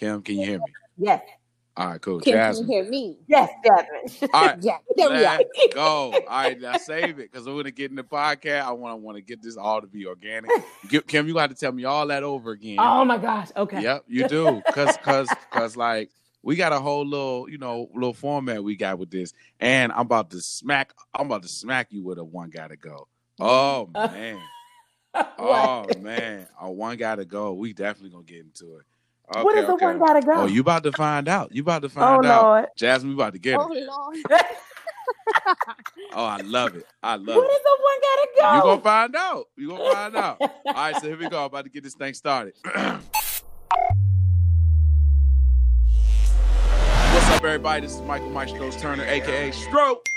Kim, can you hear me? Yes. All right, cool. Can you hear me? Yes, Jasmine. All right, Yeah, there we are. let's go. All right, now save it because we're gonna get in the podcast. I want to want to get this all to be organic. Gi- Kim, you got to tell me all that over again. Oh my gosh. Okay. Yep, you do. Cause cause cause like we got a whole little, you know, little format we got with this. And I'm about to smack I'm about to smack you with a one gotta go. Oh man. Oh man. Oh one gotta go. We definitely gonna get into it. Okay, what is the one gotta go? Oh, you about to find out. You about to Oh find out. Lord. Jasmine, we about to get Oh it. Lord. Oh, I love it. I love What it. is the one gotta go? You go? gonna find out. You're gonna find out. All right, so here we go. I'm about to get this thing started. What's up, everybody? This is Michael Maestro Turner, aka Stroke.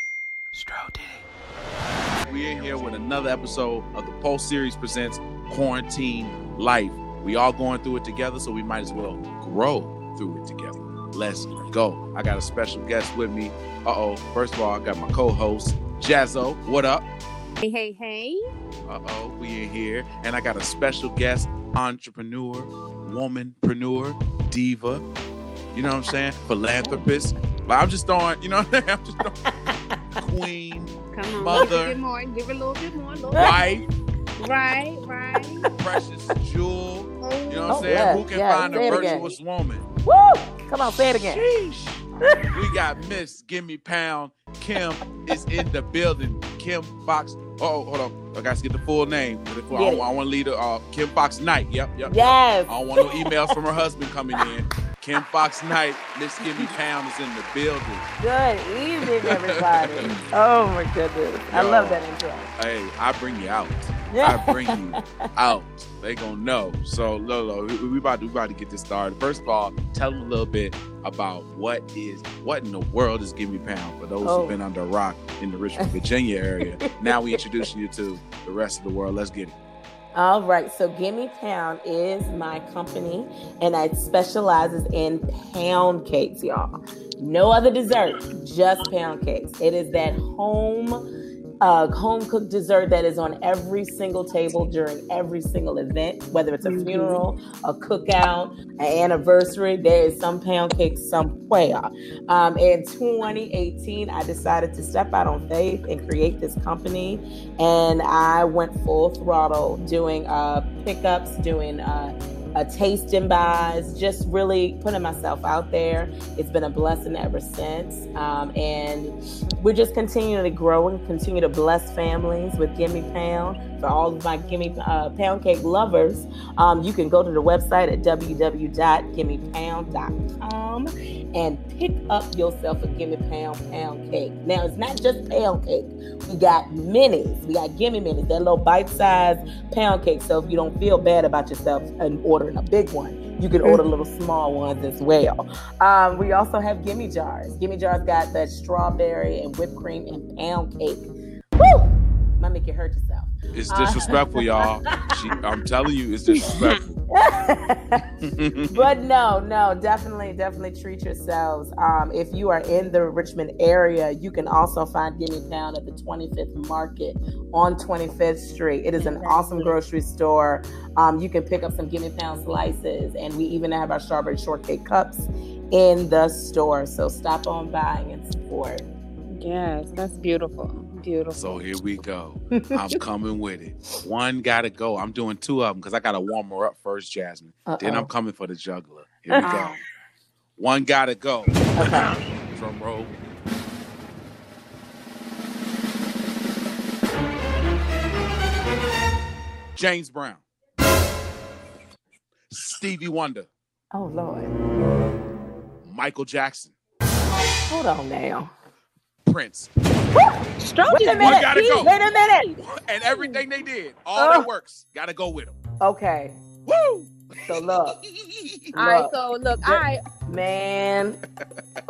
Stroke did it. We are here with another episode of the Pulse Series presents Quarantine Life. We all going through it together, so we might as well grow through it together. Let's go. I got a special guest with me. Uh oh. First of all, I got my co-host Jazzo. What up? Hey, hey, hey. Uh oh, we in here. And I got a special guest, entrepreneur, womanpreneur, diva. You know what I'm saying? Philanthropist. But I'm just throwing, you know what I'm saying? I'm just throwing queen, Come on. Mother. Give more. Give a little bit more. A little wife, Right, right. precious jewel. You know what I'm Oh, saying? yeah, Who can yeah, find a it again. virtuous woman? Woo! Come on, say it again. Sheesh. we got Miss Gimme Pound. Kim is in the building. Kim Fox. Oh, hold on. I got to get the full name. I, Get. I want to lead her. Uh, Kim Fox Knight. Yep, yep. Yes. I don't want no emails from her husband coming in. Kim Fox Knight, Miss Gimme Pound is in the building. Good evening, everybody. oh my goodness. I love that intro. Hey, I bring you out. I bring you out. They gonna know. So, Lolo, we, we about to we about to get this started. First of all, tell them a little bit about what is what in the world is Gimme Pound for those Oh. who've been under a rock in the Richmond, Virginia area. now we introducing you to the rest of the world. Let's get it. All right, so Gimme Pound is my company, and it specializes in pound cakes, y'all. No other dessert, just pound cakes. It is that home, uh, home cooked dessert that is on every single table during every single event, whether it's a Mhm. funeral, a cookout, an anniversary. There is some pound cake somewhere. Um, in 2018, I decided to step out on faith and create this company and I went full throttle doing uh, pickups, doing uh, uh, tasting buys, just really putting myself out there. It's been a blessing ever since, um, and we're just continuing to grow and continue to bless families with Gimme Pound. For all of my Gimme uh, Pound Cake lovers, um, you can go to the website at www.gimmepound.com and pick up yourself a Gimme Pound pound cake. Now it's not just pound cake. We got minis. We got gimme minis. That little bite-sized pound cake. So if you don't feel bad about yourself and ordering a big one, you can order little small ones as well. Um, we also have gimme jars. Gimme jars got that strawberry and whipped cream and pound cake. Woo! Might make you hurt yourself. It's disrespectful, y'all. She, I'm telling you, it's disrespectful. but no, no, definitely, definitely treat yourselves. Um, if you are in the Richmond area, you can also find Gimme Pound at the 25th Market on 25th Street. It is an awesome grocery store. Um, you can pick up some Gimme Pound slices, and we even have our strawberry shortcake cups in the store. So stop on by and support. Yes, that's beautiful. Beautiful. So here we go. I'm coming with it. One gotta go. I'm doing two of them because I gotta warm her up first, Jasmine. Then I'm coming for the juggler. Here we go. Ah. One gotta go. Okay. Drum roll. James Brown. Stevie Wonder. Oh Lord. Michael Jackson. Hold on now. Prince. Stroke Wait a minute. gotta go. Wait a minute. And everything they did. All Oh. that works. Gotta go with them. Okay. Woo! So look, All right, so look, all right. man.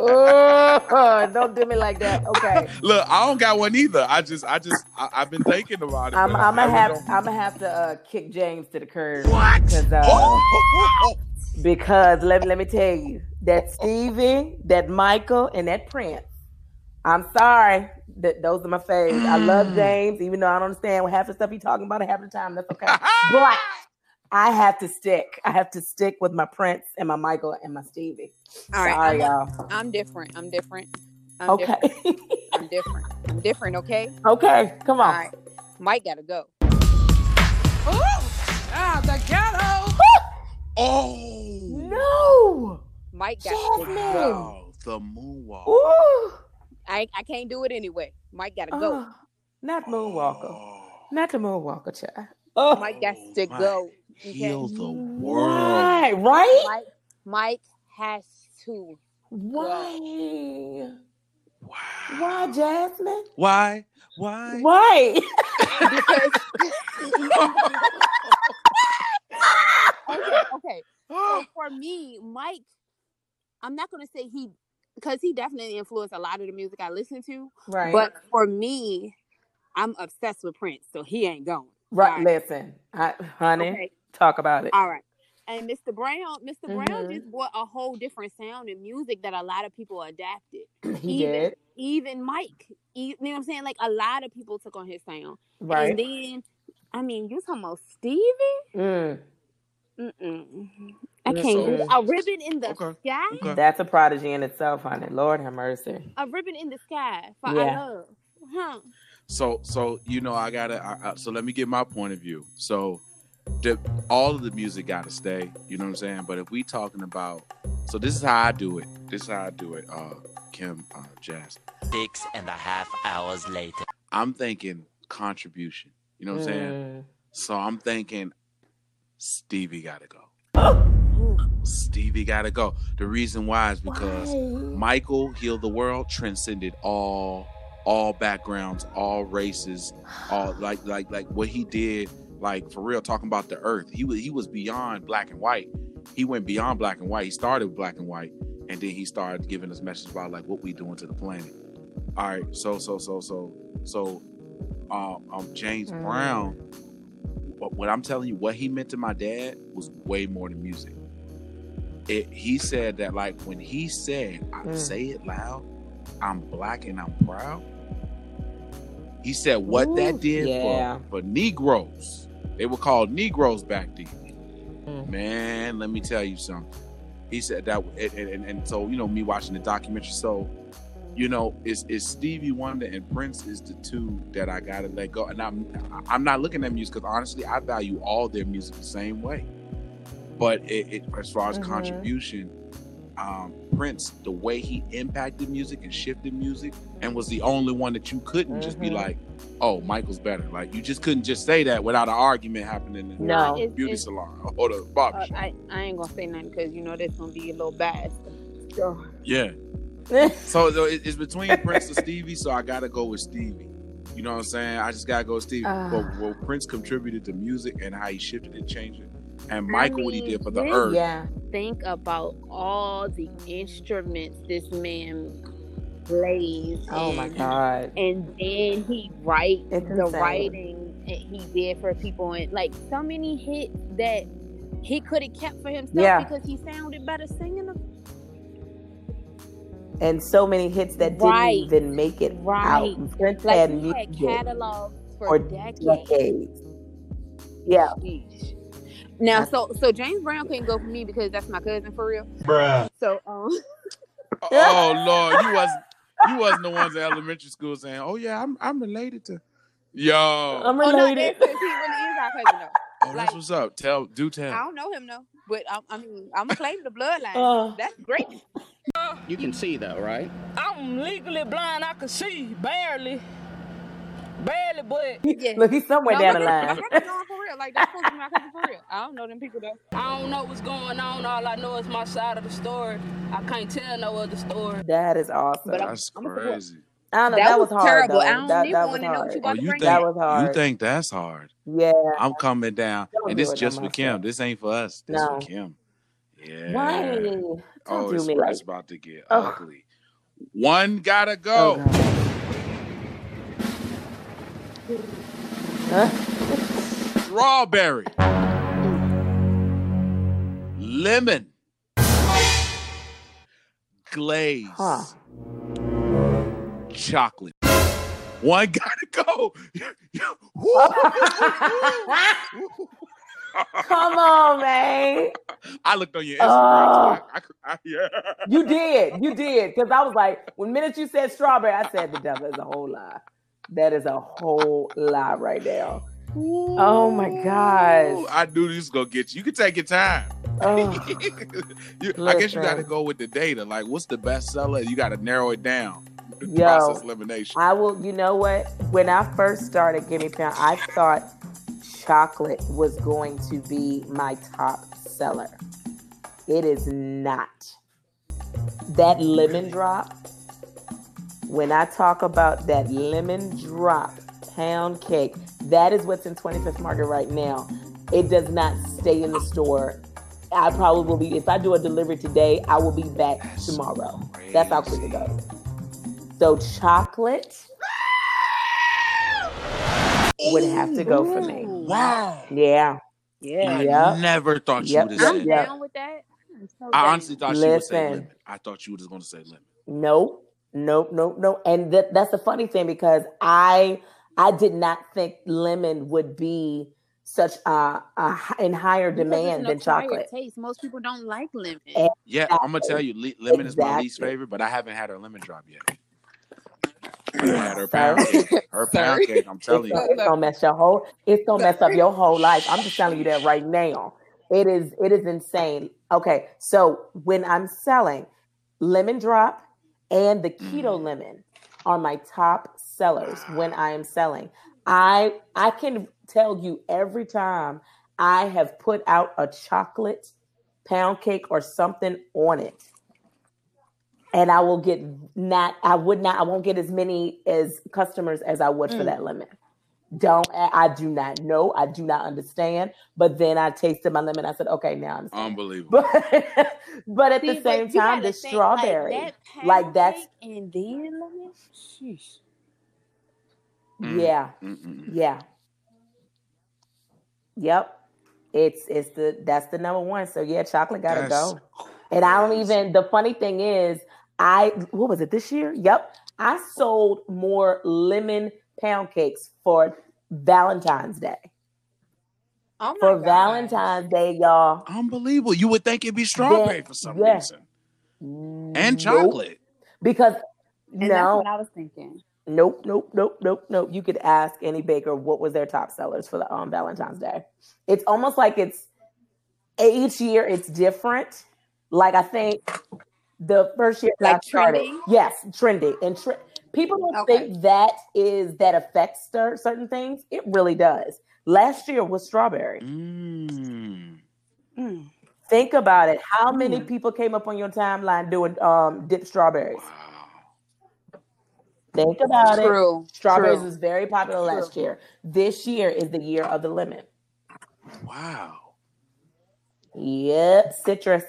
Oh, don't do me like that. Okay. Look, I don't got one either. I just, I just, I, I've been thinking about it. I'm, I'm gonna have really I'm gonna have to uh, kick James to the curb. What? Because uh, don't- because let, let me tell you that Stevie, that Michael, and that Prince. I'm sorry. That those are my faves. I love Mm. James, even though I don't understand what half the stuff he's talking about half the time. That's okay. but I have to stick. I have to stick with my Prince and my Michael and my Stevie. All right, Sorry, I'm, y'all. I'm different. I'm different. I'm Okay. different. I'm different. I'm different. Okay. okay. Come on. right. Mike gotta go. Ah, the ghetto. Oh, No. Mike got to go. wow, the moonwalk. Ooh. I I can't do it anyway. Mike gotta go. Oh, not Moonwalker. Oh, Not the Moonwalker, child. Oh, Mike got to Mike, go. Heal Okay. the world. Why? Right? Mike Mike has to. Why? Wow. Why, Jasmine? Why? Why? Why? because okay, okay. So for me, Mike, I'm not gonna say he because he definitely influenced a lot of the music I listen to. right. But for me, I'm obsessed with Prince, so he ain't going. right. Right. Listen, I, honey, Okay. talk about it. All right. And Mr. Brown, mister Brown Mhm. just brought a whole different sound in music that a lot of people adapted. he even, did. Even Mike. You know what I'm saying? Like a lot of people took on his sound. Right. And then, I mean, you talking about Stevie? Mm, Mm-mm. I can't do so- it. A ribbon in the Okay. sky? Okay. that's a prodigy in itself, honey. Lord have mercy. A ribbon in the sky for Yeah. I love. Huh. So, so you know, I gotta. I, I, so let me get my point of view. So, the, all of the music gotta stay. You know what I'm saying? But if we talking about, so this is how I do it. This is how I do it. Uh, Kim, uh, Jazz. Six and a half hours later. I'm thinking contribution. You know what I'm saying? Mm. So I'm thinking Stevie gotta go. Stevie gotta go. The reason why is because Why? Michael healed the world, transcended all all backgrounds, all races, all like like like what he did, like for real, talking about the earth. He was he was beyond black and white. He went beyond black and white. He started with black and white, and then he started giving us messages about like what we doing to the planet. All right, so so so so so um, um James Mm. Brown. What, what I'm telling you, what he meant to my dad was way more than music. It, he said that like when he said, "I Mm. say it loud, I'm black and I'm proud." He said what Ooh, that did yeah. for, for Negroes. They were called Negroes back then. Mm. Man, let me tell you something. He said that, and, and, and so you know, me watching the documentary. So, you know, it's, is Stevie Wonder and Prince is the two that I gotta let go. And I'm I'm not looking at music because honestly, I value all their music the same way. But it, it as far as Mhm. contribution, um, Prince, the way he impacted music and shifted music, and was the only one that you couldn't just be Mhm. like, "Oh, Michael's better." Like you just couldn't just say that without an argument happening in No. the It's- beauty it's- salon or the barber Uh. I, I ain't gonna say nothing because you know that's gonna be a little biased. So, Yeah. So, so it- it's between Prince and Stevie, so I gotta go with Stevie. You know what I'm saying? I just gotta go with Stevie. Ah. but what Prince contributed to music and how he shifted and changed it, and Michael what he mean, did for the really? earth. yeah. think about all the instruments this man plays. Oh my God. And then he writes It's the insane. writing that he did for people, and like so many hits that he could have kept for himself Yeah. because he sounded better singing them. And so many hits that Right. didn't even make it Right. out. Prince Like had he had catalogs for, for decades. decades. Yeah. Sheesh. Now, so so James Brown couldn't go for me because that's my cousin for real. Bruh. So um, Oh Lord, you wasn't you wasn't the ones in elementary school saying, "Oh yeah, I'm I'm related to." Yo, I'm oh no, related. that's, he really is our cousin though. oh, that's what's up. Tell, do tell. I don't know him though, but I, I mean, I'm gonna the bloodline. Uh. That's great. You can see though, right? I'm legally blind. I can see barely, barely, but Yeah. Look, he's somewhere No, down the line. My brother's going for real. Like that's supposed to be my cousin for real. I don't know them people though. I don't know what's going on. All I know is my side of the story. I can't tell no other story. That is awesome. But I'm- That's I'm crazy. I don't know. That That, was was, hard. terrible. Though. I don't that, even that wanna know what you Oh, about to you think That was hard. you think that's hard? Yeah. I'm coming down, Don't and do this it just for my Kim. stuff. This ain't for us. This No. for Kim. Yeah. Why? Don't Oh, do it's, me like it's about to get Ugh. ugly. One gotta Oh, go. God. Huh? Strawberry. Lemon. Glaze. Huh. Chocolate. One gotta go. Come on, man. I looked on your. Instagram. Uh, I, I, I, yeah. You did. You did. Because I was like, when minute you said strawberry, I said the devil is a whole lie. That is a whole lie right now. Oh my gosh. I knew this was gonna get you. You can take your time. Oh, You- I guess you got to go with the data. Like, what's the best seller? You got to narrow it down. Yo. Process elimination. I will, you know what? When I first started Gimme Pound, I thought chocolate was going to be my top seller. It is not. That lemon drop, when I talk about that lemon drop pound cake, that is what's in 25th Market right now. It does not stay in the store. I probably will be, if I do a delivery today, I will be back That's tomorrow. That's how quick it goes. So chocolate would have to go for me. Wow. Yeah. Yeah. I Yep. never thought Yep. you would have I'm said. Yeah. down with that. I'm so I honestly thought she would say lemon. I thought you was going to say lemon. Nope. Nope. Nope. Nope. And that, that's the funny thing because I I did not think lemon would be such a, a in higher Because it's demand an than chocolate. Taste. Most people don't like lemon. Eh, Yeah, I'm gonna tell you, le- lemon is my least favorite, but I haven't had her lemon drop yet. Her Sorry. pound cake. Her pound cake. I'm telling gonna, you. it's gonna mess your whole it's gonna mess up your whole life. I'm just telling you that right now. It is it is insane. Okay, so when I'm selling lemon drop and the keto Mm. lemon are my top sellers when I am selling. I I can tell you every time I have put out a chocolate pound cake or something on it. And I will get not I would not I won't get as many as customers as I would for Mm. that lemon. Don't I I do not know. I do not understand. But then I tasted my lemon. I said, okay, now I'm Unbelievable. But but at See, the same you time, the think, strawberry, like, that like, that's and then lemon. Sheesh. Mm. yeah, Mm-mm. yeah, yep. It's it's the that's the number one. So yeah, chocolate gotta That's go. And I don't even. The funny thing is, I what was it this year? Yep, I sold more lemon pound cakes for Valentine's Day. Oh my For gosh. Valentine's Day, y'all. Unbelievable. You would think it'd be strawberry Then- for some yeah. reason. And Nope. chocolate. Because And that's no, what I was thinking. Nope, nope, nope, nope, nope. You could ask any baker what was their top sellers for the um, Valentine's Day. It's almost like it's each year it's different. Like I think the first year that Like I started, trendy? yes, trendy and tre- people don't Okay. think that is that affects certain things. It really does. Last year was strawberry. Mm. Mm. Think about it. How many Mm. people came up on your timeline doing um dip strawberries? Wow. Think about it. Strawberries True. was very popular last True. year. This year is the year of the lemon. Wow. Yep, citrus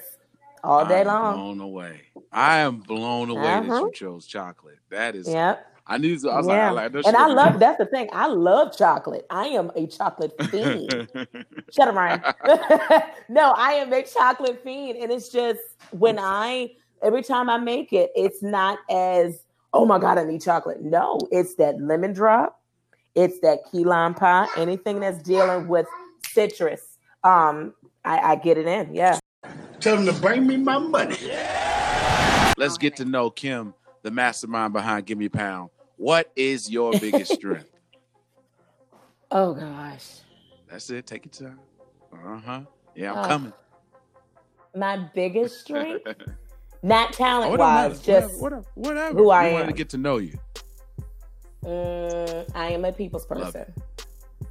all day I'm long. blown away. I am blown away that Uh-huh. you chose chocolate. That is. Yep. I knew. I was Yeah. like, I, like, I And I love that's the thing. I love chocolate. I am a chocolate fiend. Shut up, Ryan. no, I am a chocolate fiend. And it's just when I every time I make it, it's not as oh my god, I need chocolate. No, it's that lemon drop, it's that key lime pie, anything that's dealing with citrus. Um, I, I get it in. Yeah. Tell them to bring me my money. Let's get to know Kim, the mastermind behind Give Me Pound. What is your biggest strength? Oh gosh. That's it. Take your time. Uh huh. Yeah, I'm Uh, coming. My biggest strength, not Oh, talent it don't matter. wise, just whatever, whatever, whatever. who I we wanted to get to know you. Mm, I am a people's Love person.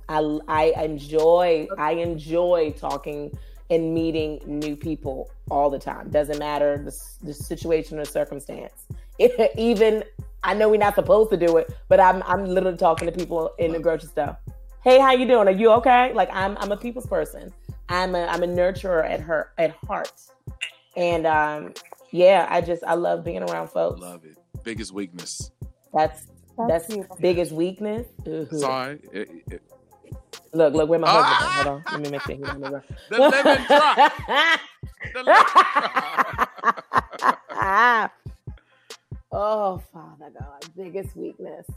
I I enjoy I enjoy talking and meeting new people all the time. Doesn't matter the, the situation or circumstance. Even I know we're not supposed to do it, but I'm I'm literally talking to people in the grocery store. Hey, how you doing? Are you okay? Like I'm I'm a people's person. I'm a I'm a nurturer at her at heart, and um yeah, I just I love being around folks. Love it. Biggest weakness. That's That's that's biggest weakness. Ooh. Sorry. It- it- Look, look, where my Ah! husband? Hold on, let me make sure he's on the run. the lemon drop. The lemon drop. oh, Father God, biggest weakness.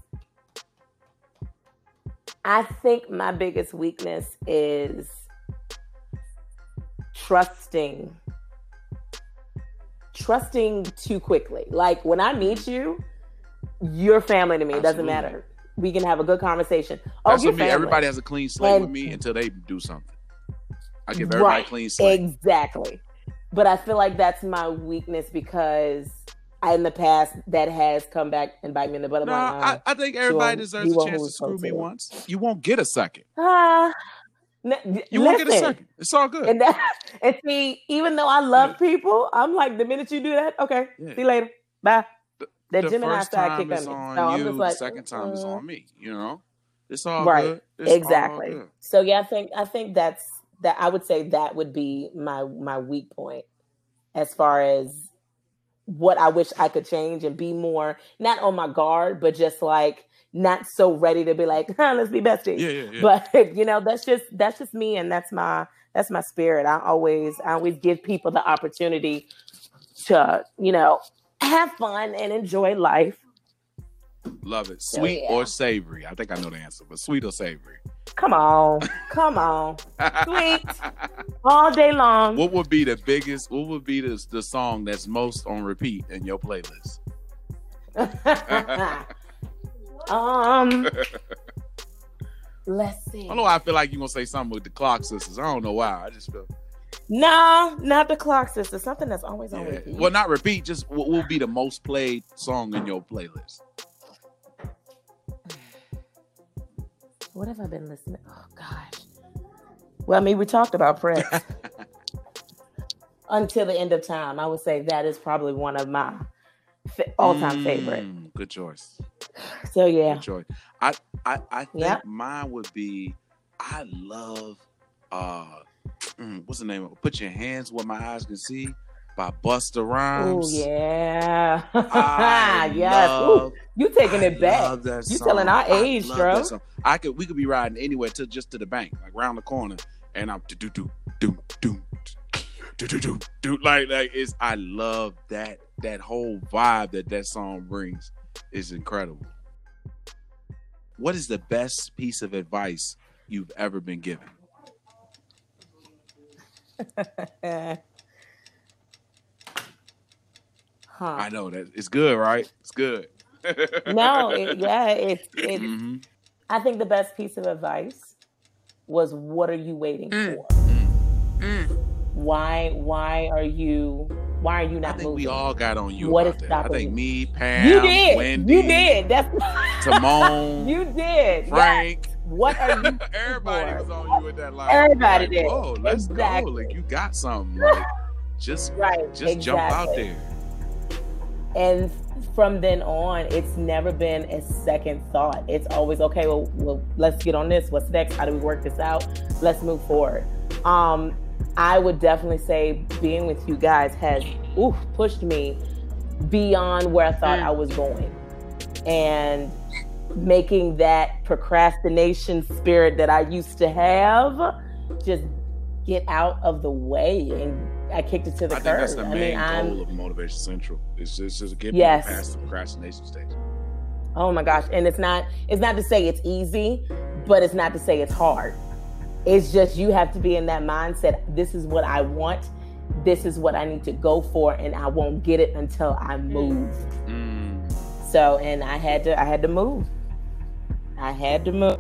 I think my biggest weakness is trusting trusting too quickly. Like when I meet you, you're family to me. It doesn't matter. We can have a good conversation. Oh, That's you're me. family. Everybody has a clean slate with me until they do something. I give everybody a clean slate. Exactly. But I feel like that's my weakness because I, in the past that has come back and bite me in the butt. No, I, uh, I think everybody won't- deserves a chance to screw me to. once. You won't get a second. ah, n- You won't get a second. It's all good. And that, and see, even though I love people, I'm like, the minute you do that, okay, Yeah. see you later, bye. The- That the Gemini first side time is on me. on So I'm just like, the second time is mm. on me. You know, it's all Right. It's all exactly. good. So yeah, I think I think that's that. I would say that would be my my weak point as far as what I wish I could change and be more not on my guard, but just like not so ready to be like, huh, let's be besties. Yeah, yeah, yeah. But you know, that's just that's just me, and that's my that's my spirit. I always I always give people the opportunity to you know have fun and enjoy life. Love it. Sweet yeah. or savory? I think I know the answer, but sweet or savory? Come on, come on, Sweet. all day long. what would be the biggest? What would be the the song that's most on repeat in your playlist? um, let's see. I don't know why I feel like you're gonna say something with the Clark Sisters. I don't know why. I just feel. No, not the Clark sister. Something that's always on Yeah. repeat. Well, not repeat. Just what will be the most played song in your playlist? What have I been listening? Oh gosh. Well, I mean, we talked about Prince until the end of time. I would say that is probably one of my all-time favorite. Mm, Good choice. So yeah, Good choice. I I I think Yep. mine would be. I love. uh mm, What's the name of? it? Put your hands where my eyes can see by Busta Rhymes. oh yeah, I yes. Ooh, you taking I it back? You song. telling our age, bro. I could we could be riding anywhere to just to the bank, like round the corner, and I'm do do do do do do do do do like like it's. I love that that whole vibe that that song brings is incredible. What is the best piece of advice you've ever been given? huh? I know that it's good, right? It's good. No, it, yeah, it's it's. Mhm. I think the best piece of advice was, "What are you waiting Mm. for? Mm. Why? Why are you? Why are you I not think moving?" we all got on you What about is that. I think you? me, Pam, You did. Wendy, you did. That's Timon, you did. Frank. What are you? Everybody for? was on you with that line. Everybody like, did. Oh, let's Exactly. go. Like you got something. Like just Right. just jump out there. And from then on, it's never been a second thought. It's always okay. Well, well, let's get on this. What's next? How do we work this out? Let's move forward. Um, I would definitely say being with you guys has oof, pushed me beyond where I thought Mm. I was going, and making that procrastination spirit that I used to have just get out of the way. And I kicked it to the I curb. think that's the I main mean, I'm- goal of Motivation Central. It's just, just get Yes. people past the procrastination stage. Oh my gosh. And it's not it's not to say it's easy, but it's not to say it's hard. It's just you have to be in that mindset. This is what I want. This is what I need to go for and I won't get it until I move. Mm. So, and I had to I had to move. I had to move.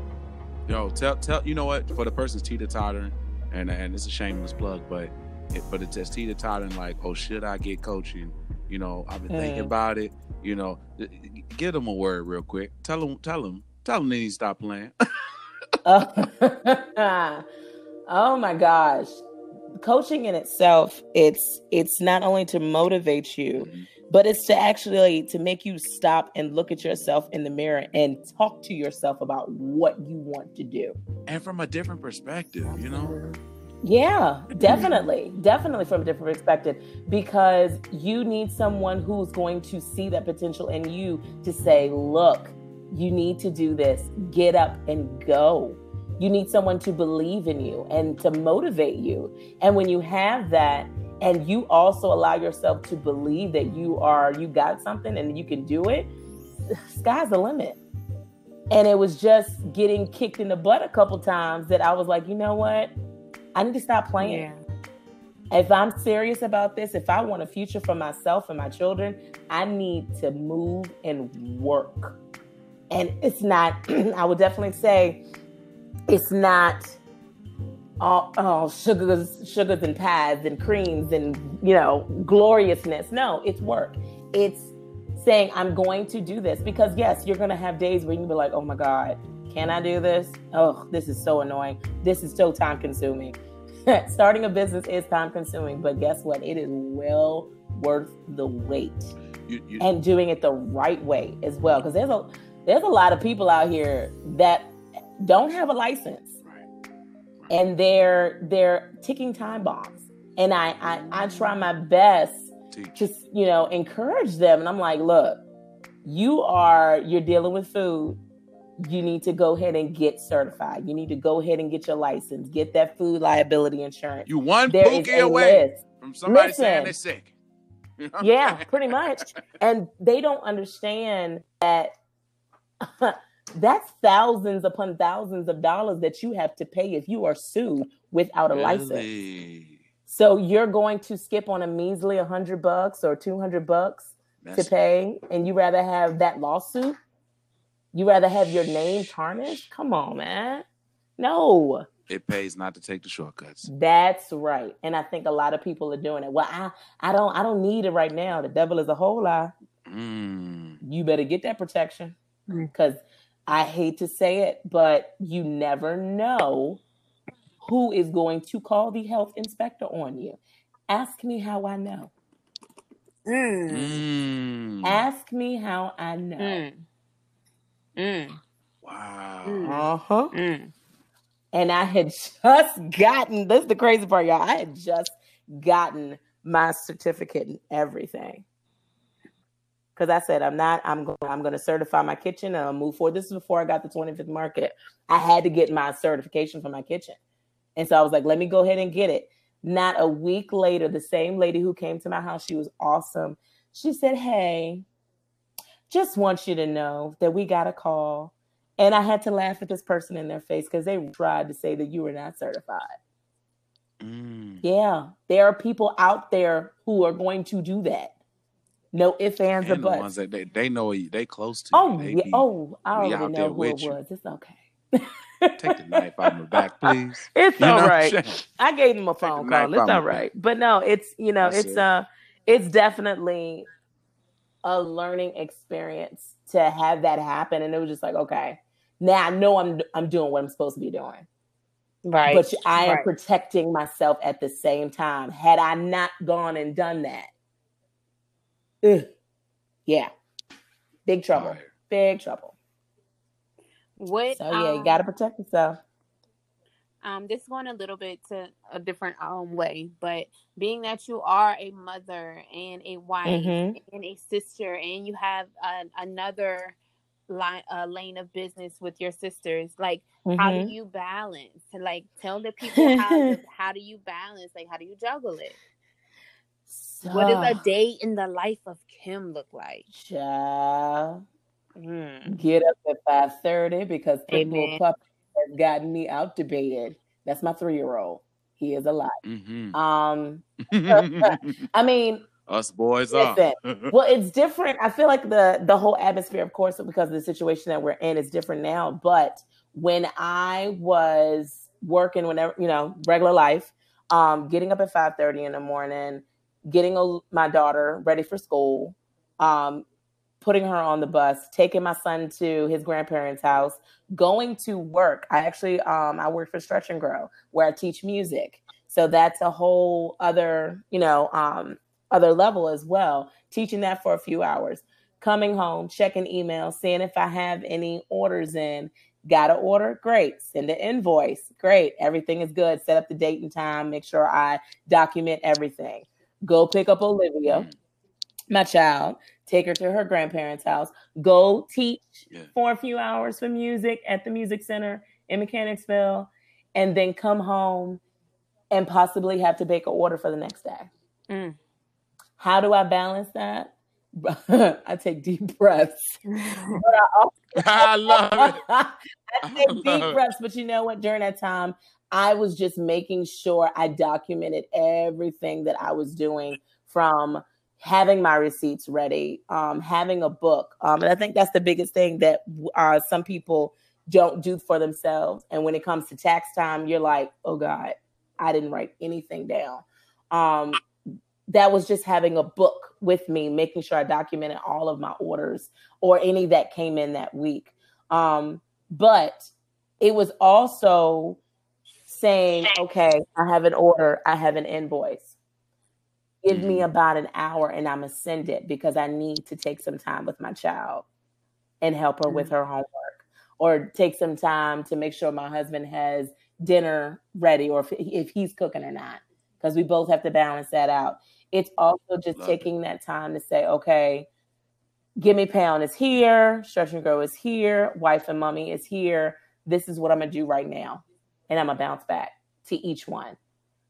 Yo, tell tell you know what for the person's teeter tottering, and and it's a shameless plug, but it, but it's just teeter tottering like, oh, should I get coaching? You know, I've been thinking Mm. about it. You know, give them a word real quick. Tell them, tell them, tell them they need to stop playing. oh my gosh. Coaching in itself, it's it's not only to motivate you, but it's to actually to make you stop and look at yourself in the mirror and talk to yourself about what you want to do. and from a different perspective, you know. Yeah, definitely. definitely from a different perspective because you need someone who's going to see that potential in you to say, "Look, you need to do this. Get up and go." You need someone to believe in you and to motivate you. And when you have that and you also allow yourself to believe that you are you got something and you can do it, sky's the limit. And it was just getting kicked in the butt a couple times that I was like, "You know what? I need to stop playing. Yeah. if I'm serious about this, if I want a future for myself and my children, I need to move and work. And it's not, I would definitely say, it's not all, all sugars, sugars and pads and creams and you know gloriousness. No, it's work. It's saying I'm going to do this because yes, you're going to have days where you be like, oh my god, can I do this? Oh, this is so annoying. This is so time consuming. Starting a business is time consuming, but guess what? It is well worth the wait. You, you, and doing it the right way as well because there's a there's a lot of people out here that don't have a license and they're they're ticking time bombs. And i i, I try my best to you know encourage them. And i'm like look you are you're dealing with food. You need to go ahead and get certified. You need to go ahead and get your license. Get that food liability insurance. You one pookie away list. from somebody Listen, saying they're sick. Yeah pretty much. And they don't understand that that's thousands upon thousands of dollars that you have to pay if you are sued without a really? license. So you're going to skip on a measly 100 bucks or 200 bucks that's to pay and you rather have that lawsuit? You rather have your name tarnished? Come on, man. No. It pays not to take the shortcuts. That's right. And I think a lot of people are doing it. Well, I I don't I don't need it right now. The devil is a whole lie. Mm. You better get that protection because I hate to say it, but you never know who is going to call the health inspector on you. Ask me how I know. Mm. Ask me how I know. Mm. Mm. Wow. Uh huh. Mm. And I had just gotten this is the crazy part, y'all. I had just gotten my certificate and everything because I said I'm not. I'm going. I'm going to certify my kitchen and I'll move forward. This is before I got the 25th market. I had to get my certification for my kitchen, and so I was like, let me go ahead and get it. Not a week later, the same lady who came to my house, she was awesome. She said, "Hey, just want you to know that we got a call." And I had to laugh at this person in their face because they tried to say that you were not certified. Mm. Yeah, there are people out there who are going to do that. No ifs, ands, or And the ones that they, they know they close to Oh, you. Yeah. be- oh, I be already out there know who it with you. was. It's okay. Take the knife out of my back, please. It's You know all what I'm right. saying? I gave him a phone call. It's out my all right. But no, it's you know, That's it's it. uh it's definitely a learning experience to have that happen. And it was just like, okay, now I know I'm I'm doing what I'm supposed to be doing. Right. But I am Right. protecting myself at the same time. Had I not gone and done that, ugh, yeah, big trouble, Fire. big trouble. what? So yeah, you um, got to protect yourself. um this going a little bit to a different um way but being that you are a mother and a wife Mhm. and a sister and you have an another line uh, lane of business with your sisters like how Mhm. do you balance like tell the people how how do you balance like how do you juggle it what does a day in the life of kim look like child, Mm. get up at five thirty because Pitbull Amen. Puppy has gotten me out to bed. That's my three year old. He is alive. Mhm. Um, I mean, Us boys are. Listen, well, it's different. I feel like the the whole atmosphere, of course, because of the situation that we're in, is different now. But when I was working, whenever you know, regular life, um, getting up at five thirty in the morning, getting a, my daughter ready for school, um, putting her on the bus, taking my son to his grandparents' house, going to work. I actually um, I work for Stretch and Grow, where I teach music. So that's a whole other, you know, um, other level as well. Teaching that for a few hours, coming home, checking email, seeing if I have any orders in. Got to order? Great. Send an invoice. Great. Everything is good. Set up the date and time. Make sure I document everything. Go pick up Olivia, Mm. my child. Take her to her grandparents' house. Go teach Yeah. for a few hours for music at the music center in Mechanicsville, and then come home and possibly have to make an order for the next day. Mm. How do I balance that? I take deep breaths. But I also I love it. I take I deep it. breaths, but you know what? During that time, I was just making sure I documented everything that I was doing from having my receipts ready, um, having a book. Um, and I think that's the biggest thing that uh, some people don't do for themselves. And when it comes to tax time, you're like, oh God, I didn't write anything down. Um, that was just having a book with me, making sure I documented all of my orders or any that came in that week. Um, but it was also saying, okay, I have an order, I have an invoice. Give me mm-hmm. about an hour and I'm gonna send it because I need to take some time with my child and help her with mm-hmm. her homework or take some time to make sure my husband has dinner ready or if, if he's cooking or not because we both have to balance that out. It's also just Love taking that time to say, okay, Gimme Pound is here, Stretch and Grow is here, Wife and Mummy is here. This is what I'm gonna do right now. And I'm gonna bounce back to each one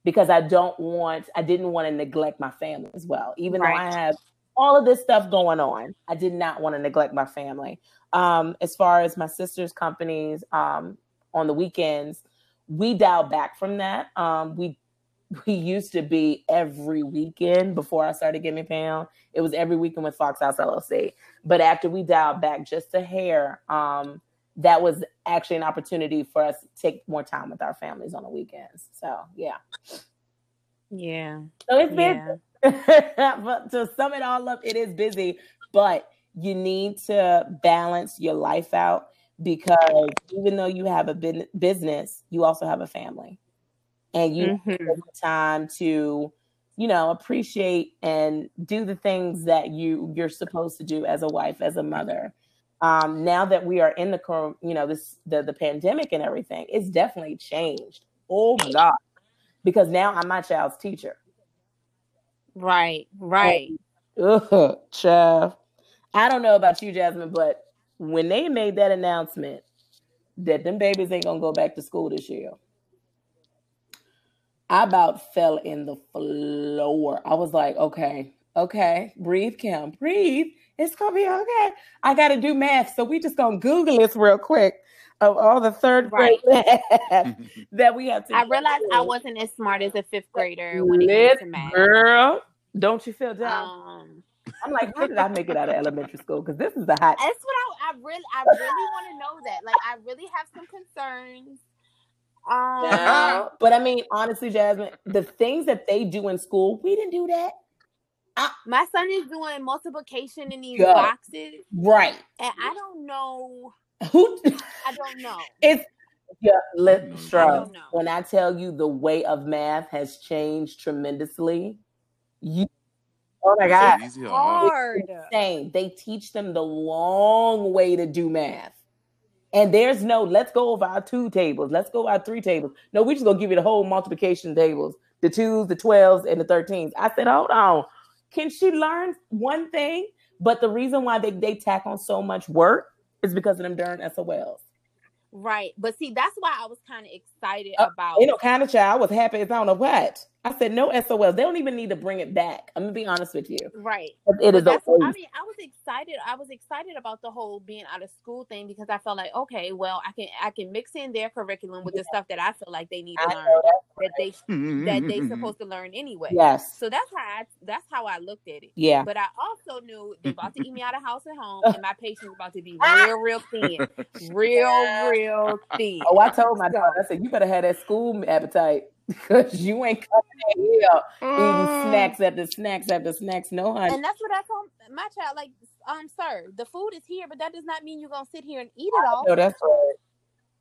because I don't want, I didn't want to neglect my family as well. Even though I have all of this stuff going on, I did not want to neglect my family. Um, as far as my sister's companies um, on the weekends, we dialed back from that. Um, we we used to be every weekend before I started Gimme Pound. It was every weekend with Fox House LLC. But after we dialed back just a hair, um, that was actually an opportunity for us to take more time with our families on the weekends. So yeah. Yeah. So it's busy. Yeah. but to sum it all up, it is busy, but you need to balance your life out because even though you have a business, you also have a family. And you Mhm. take the time to, you know, appreciate and do the things that you you're supposed to do as a wife, as a mother. Um, now that we are in the you know this the the pandemic and everything, it's definitely changed. Oh my god! Because now I'm my child's teacher. Right. Right. Ugh, child. I don't know about you, Jasmine, but when they made that announcement that them babies ain't gonna go back to school this year, I about fell in the floor. I was like, okay, okay, breathe, Kim, breathe. It's gonna be okay. I gotta do math, so we just gonna Google this real quick of all the third grade math that we have to. I realized I wasn't as smart as a fifth grader when it came to math. girl. Don't you feel down? Um, I'm like, how did I make it out of elementary school? Because this is the hot. that's what I, I really, I really want to know that. Like, I really have some concerns. Um, but I mean, honestly, Jasmine, the things that they do in school, we didn't do that. My son is doing multiplication in these Go. boxes, Right. and I don't know. Who? I don't know. It's yeah. Let I Strauss, don't know. When I tell you the way of math has changed tremendously, you. Oh my God. Easy or hard? Hard. Insane. They teach them the long way to do math. And there's no, let's go over our two tables. Let's go over our three tables. No, we just gonna give you the whole multiplication tables, the twos, the twelves, and the thirteens. I said, hold on. Can she learn one thing? But the reason why they, they tack on so much work is because of them darn SOLs. Right. But see, that's why I was kind of excited Uh, about. You know, kind of child I was happy as I don't know what. I said no SOLs. They don't even need to bring it back. I'm gonna be honest with you. right. It is I mean, I was excited. I was excited about the whole being out of school thing because I felt like, okay, well, I can I can mix in their curriculum with the stuff that I feel like they need to I learn that. they mm-hmm, that they mm-hmm, mm-hmm. supposed to learn anyway. Yes. So that's how I that's how I looked at it. Yeah. But I also knew they're about to eat me out of house and home, and my patience about to be real, real thin, real, real thin. Oh, I told my daughter, I said, you better have that school appetite because you ain't coming in here eating snacks after snacks after snacks. No, honey. And that's what I told my child. Like, um, sir, the food is here, but that does not mean you're gonna sit here and eat it all. No, that's right.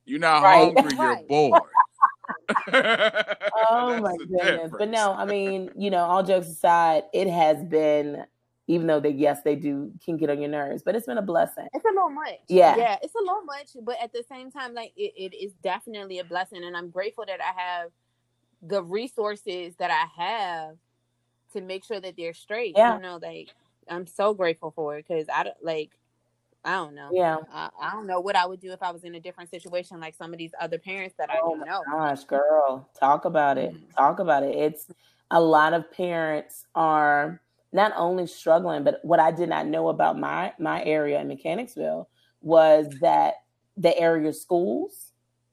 You're not Right. hungry, you're bored. Oh my the goodness. But no, I mean, you know, all jokes aside, it has been, even though they, yes, they do can get on your nerves, but it's been a blessing. It's a little much. Yeah. Yeah, it's a little much, but at the same time, like it, it is definitely a blessing. And I'm grateful that I have the resources that I have to make sure that they're straight. Yeah. You know, like I'm so grateful for it because I don't like I don't know. Yeah. I, I don't know what I would do if I was in a different situation like some of these other parents that I Oh don't know. gosh, girl, talk about it. Mhm. Talk about it. It's a lot of parents are not only struggling, but what I did not know about my my area in Mechanicsville was that the area schools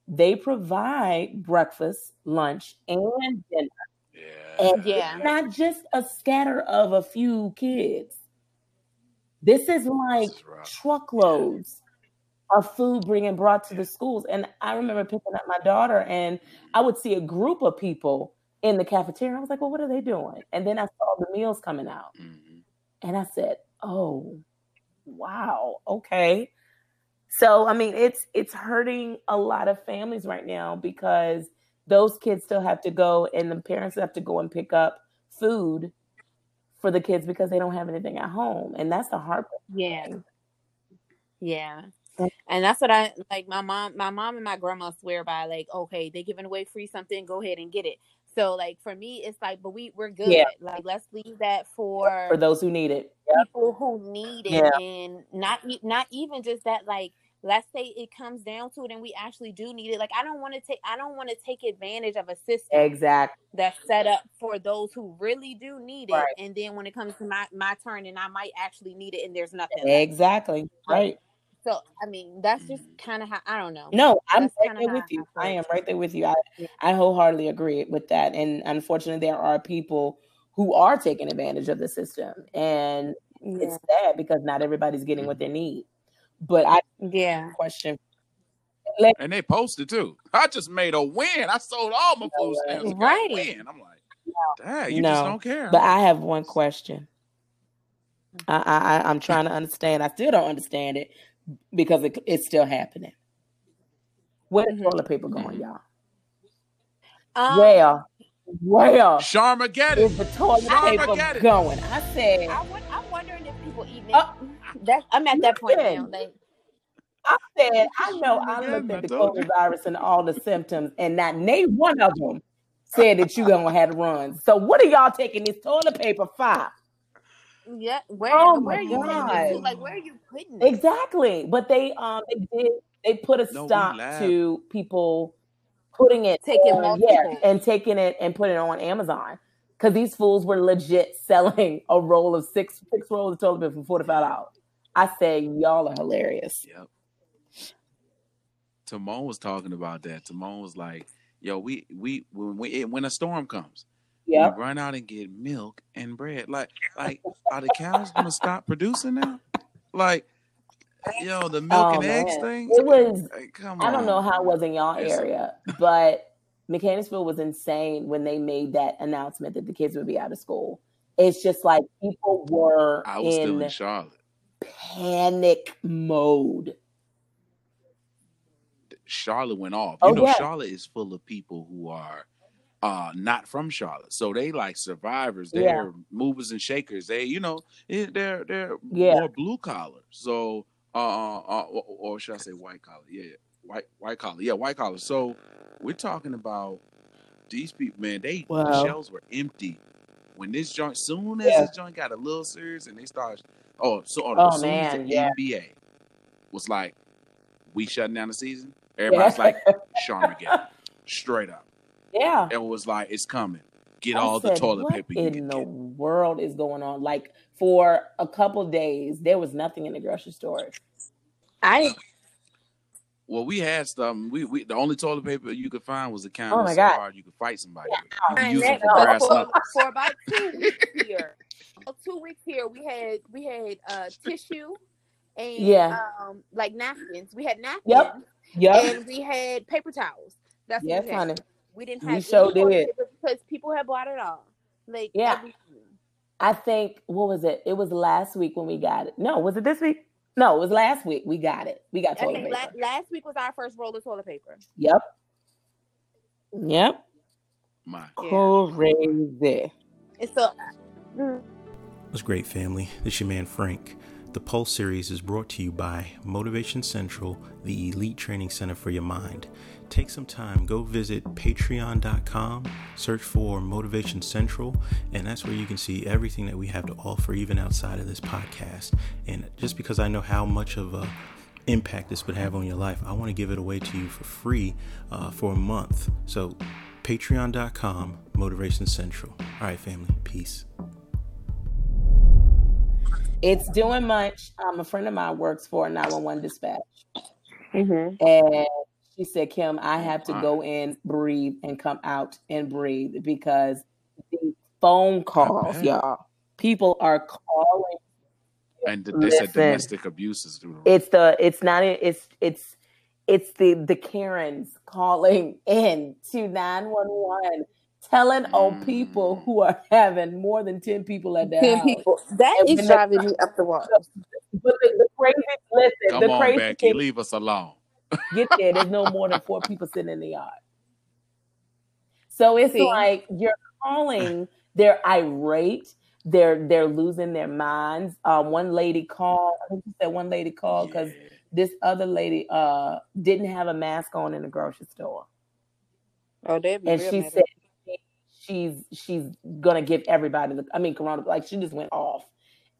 they provide breakfast, lunch, and dinner. Yeah. And Yeah. it's not just a scatter of a few kids. This is like This is rough. truckloads of food being brought to the schools. And I remember picking up my daughter, and I would see a group of people in the cafeteria. I was like, well, what are they doing? And then I saw the meals coming out. Mhm. And I said, "Oh, wow, okay." So I mean, it's it's hurting a lot of families right now because those kids still have to go, and the parents have to go and pick up food for the kids because they don't have anything at home, and that's the hard part. Yeah. Yeah. Mm. And that's what I like my mom my mom and my grandma swear by like, okay, they're giving away free something, go ahead and get it. So like for me it's like but we we're good. Yeah. Like let's leave that for for those who need it. People who need it Yeah. and not not even just that like let's say it comes down to it and we actually do need it like i don't want to take i don't want to take advantage of a system Exactly. that's set up for those who really do need it Right. and then when it comes to my my turn and i might actually need it and there's nothing. Exactly. Right. So i mean that's just mm-hmm. kind of how i don't know No, I'm right there with you. I am right there with you. I, I wholeheartedly agree with that. And unfortunately, there are people who are taking advantage of the system, and yeah it's sad because not everybody's getting what they need. But I yeah question. And they posted too. I just made a win. I sold all my food what? stamps. and got a Right. Win. I'm like, dang, you just don't care. But I have one question. Mm-hmm. I, I I- I'm trying to understand. I still don't understand it because it, it's still happening. Where's Mhm. toilet paper going, Mhm. y'all? um Where, where Charmin get is it. the toilet Charmin paper it. going? I said. I would, i'm wondering if people eat it Uh, that's i'm at that point now like I said, I know I looked at the told you. COVID virus and all the symptoms, and not name one of them said that you gonna have runs. So what are y'all taking this toilet paper for? Yeah where Oh where my are you putting this? God. like where are you putting it Exactly. But they um they did they put a No, stop to people putting it Taking on, yeah, and taking it and putting it on Amazon. Because these fools were legit selling a roll of six six rolls of toilet paper for forty five dollars. I say y'all are hilarious. Yep. Timon was talking about that. Timon was like, "Yo, we we when we when a storm comes, Yep. we run out and get milk and bread. Like like are the cows gonna stop producing now? Like, yo, the milk Oh and eggs thing. It was Like, come I don't know how it was in y'all area, but Mechanicsville was insane when they made that announcement that the kids would be out of school. It's just like people were I was still in in Charlotte. panic mode. Charlotte went off. Oh, you know, yeah. Charlotte is full of people who are uh not from Charlotte. So they like survivors. They're Yeah. movers and shakers. They, you know, eh, they're they're Yeah. more blue collar. So uh, uh or, or should I say white collar? Yeah, yeah. White white collar. Yeah, white collar. So we're talking about these people, man, they the Wow. shelves were empty. When this joint soon as Yeah. this joint got a little serious and they started oh so oh, Oh, soon as the yeah. NBA was like, we shutting down the season, everybody's like Charmageddon. Straight up. Yeah. It was like, it's coming. Get I all the toilet what paper you in can the get. world is going on? Like for a couple days, there was nothing in the grocery store. I Well, we had stuff. We, we the only toilet paper you could find was a kind Oh of my God. hard you could fight somebody with. You could use them for grass for, for about two weeks here. About two weeks here, we had we had uh, tissue and Yeah. um, like napkins. We had napkins Yep. Yep. and we had paper towels. That's what Yes, we had. honey. We didn't We have any sure toilet did. because people had bought it all. Like Yeah. everything. I think what was it? It was last week when we got it. No, was it this week? No, it was last week. We got it. We got I toilet think paper. la- last week was our first roll of toilet paper. Yep. Yep. My Crazy. And so mm, What's great, family? This your man Frank. The Pulse series is brought to you by Motivation Central, the elite training center for your mind. Take some time, go visit patreon.com, search for Motivation Central, and that's where you can see everything that we have to offer, even outside of this podcast. And just because I know how much of a impact this would have on your life, I want to give it away to you for free uh, for a month. So, patreon.com, Motivation Central. All right, family, peace. It's doing much. Um, a friend of mine works for 911 dispatch, mm-hmm. and She said, Kim, I have to go in, breathe, and come out and breathe because the phone calls, y'all, people are calling. And they said domestic abuse is through. It's the it's not it's it's it's the the Karens calling in to 911 telling on Mm. people who are having more than 10 people at their Ten house. people. That And is when they- driving me up the wall. But the, the crazy listen, Come the on, crazy Becky, thing leave us alone. Get there, there's no more than four people sitting in the yard. So it's See? like you're calling, they're irate, they're they're losing their minds. Um, one lady called, I think said one lady called because Yeah. this other lady uh didn't have a mask on in the grocery store. Oh, they'd And she said she's she's gonna give everybody the I mean corona like she just went off.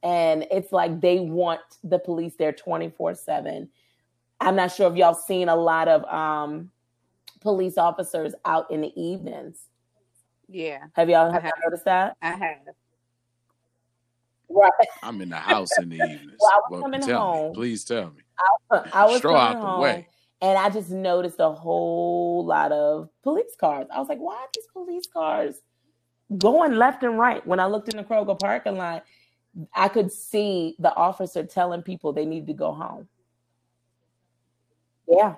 And it's like they want the police there 24-7. I'm not sure if y'all seen a lot of um police officers out in the evenings. Yeah, Have y'all have y'all noticed that? I have. Right. I'm in the house in the evenings. Well, I was Well, coming tell home. me, please tell me. I was Straw coming out the home way. and I just noticed a whole lot of police cars. I was like, why are these police cars going left and right? When I looked in the Kroger parking lot, I could see the officer telling people they need to go home. Yeah.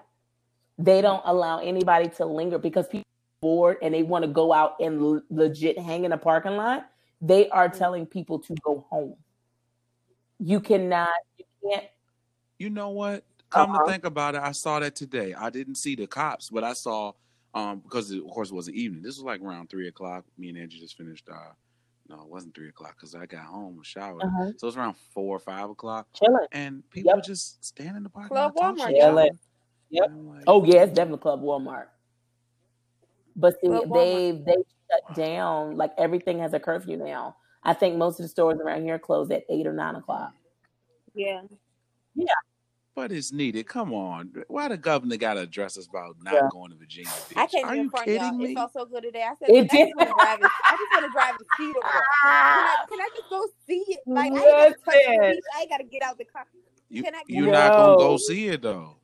They don't allow anybody to linger because people are bored and they want to go out and l- legit hang in a parking lot. They are telling people to go home. You cannot, you can't. You know what? Come Uh-huh. to think about it, I saw that today. I didn't see the cops, but I saw um because it, of course it was the evening. This was like around three o'clock. Me and Angie just finished. uh No, it wasn't three o'clock because I got home and showered. Uh-huh. So it was around four or five o'clock, Chilling. and people Yep. were just standing in the parking lot talking Walmart, to yeah. each other. Yep. And I'm like, Oh yeah, it's definitely Club Walmart. But see, Club Walmart. they they shut down like everything has a curfew now. I think most of the stores around here close at eight or nine o'clock. Yeah. Yeah. But it's needed. Come on, why the governor got to address us about not Yeah. going to Virginia Beach? I can't Are you front y'all. kidding It me? felt so good today. I said, It I did. just want to drive. It. I just want to drive and see the water. Can I, can I just go see it? Like I got to Listen. I ain't got to get out the car. You Can I go? you're not gonna go see it though.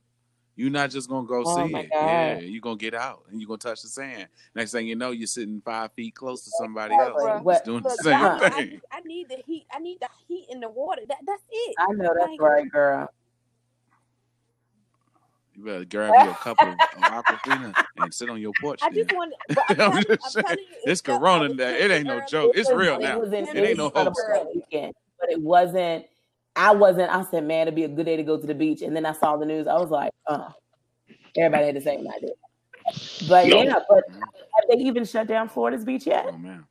You're not just gonna go Oh see my it. Yeah, you're gonna get out and you're gonna touch the sand. Next thing you know, you're sitting five feet close to somebody else. What- Just doing the Look, same I, I, thing. just, I need the heat. I need the heat in the water. That that's it. I know that's Like- right, girl. You better grab you a cup of, of Aquafina and sit on your porch. I then. just want. But I'm, I'm telling, I'm telling you, it's the- I Corona was now. It ain't no joke. It's real it now. was It ain't no incredible hoax. weekend, but it wasn't. I wasn't. I said, man, it'd be a good day to go to the beach. And then I saw the news. I was like, uh, everybody had the same idea. But yeah, but have they even shut down Florida's beach yet? Oh man.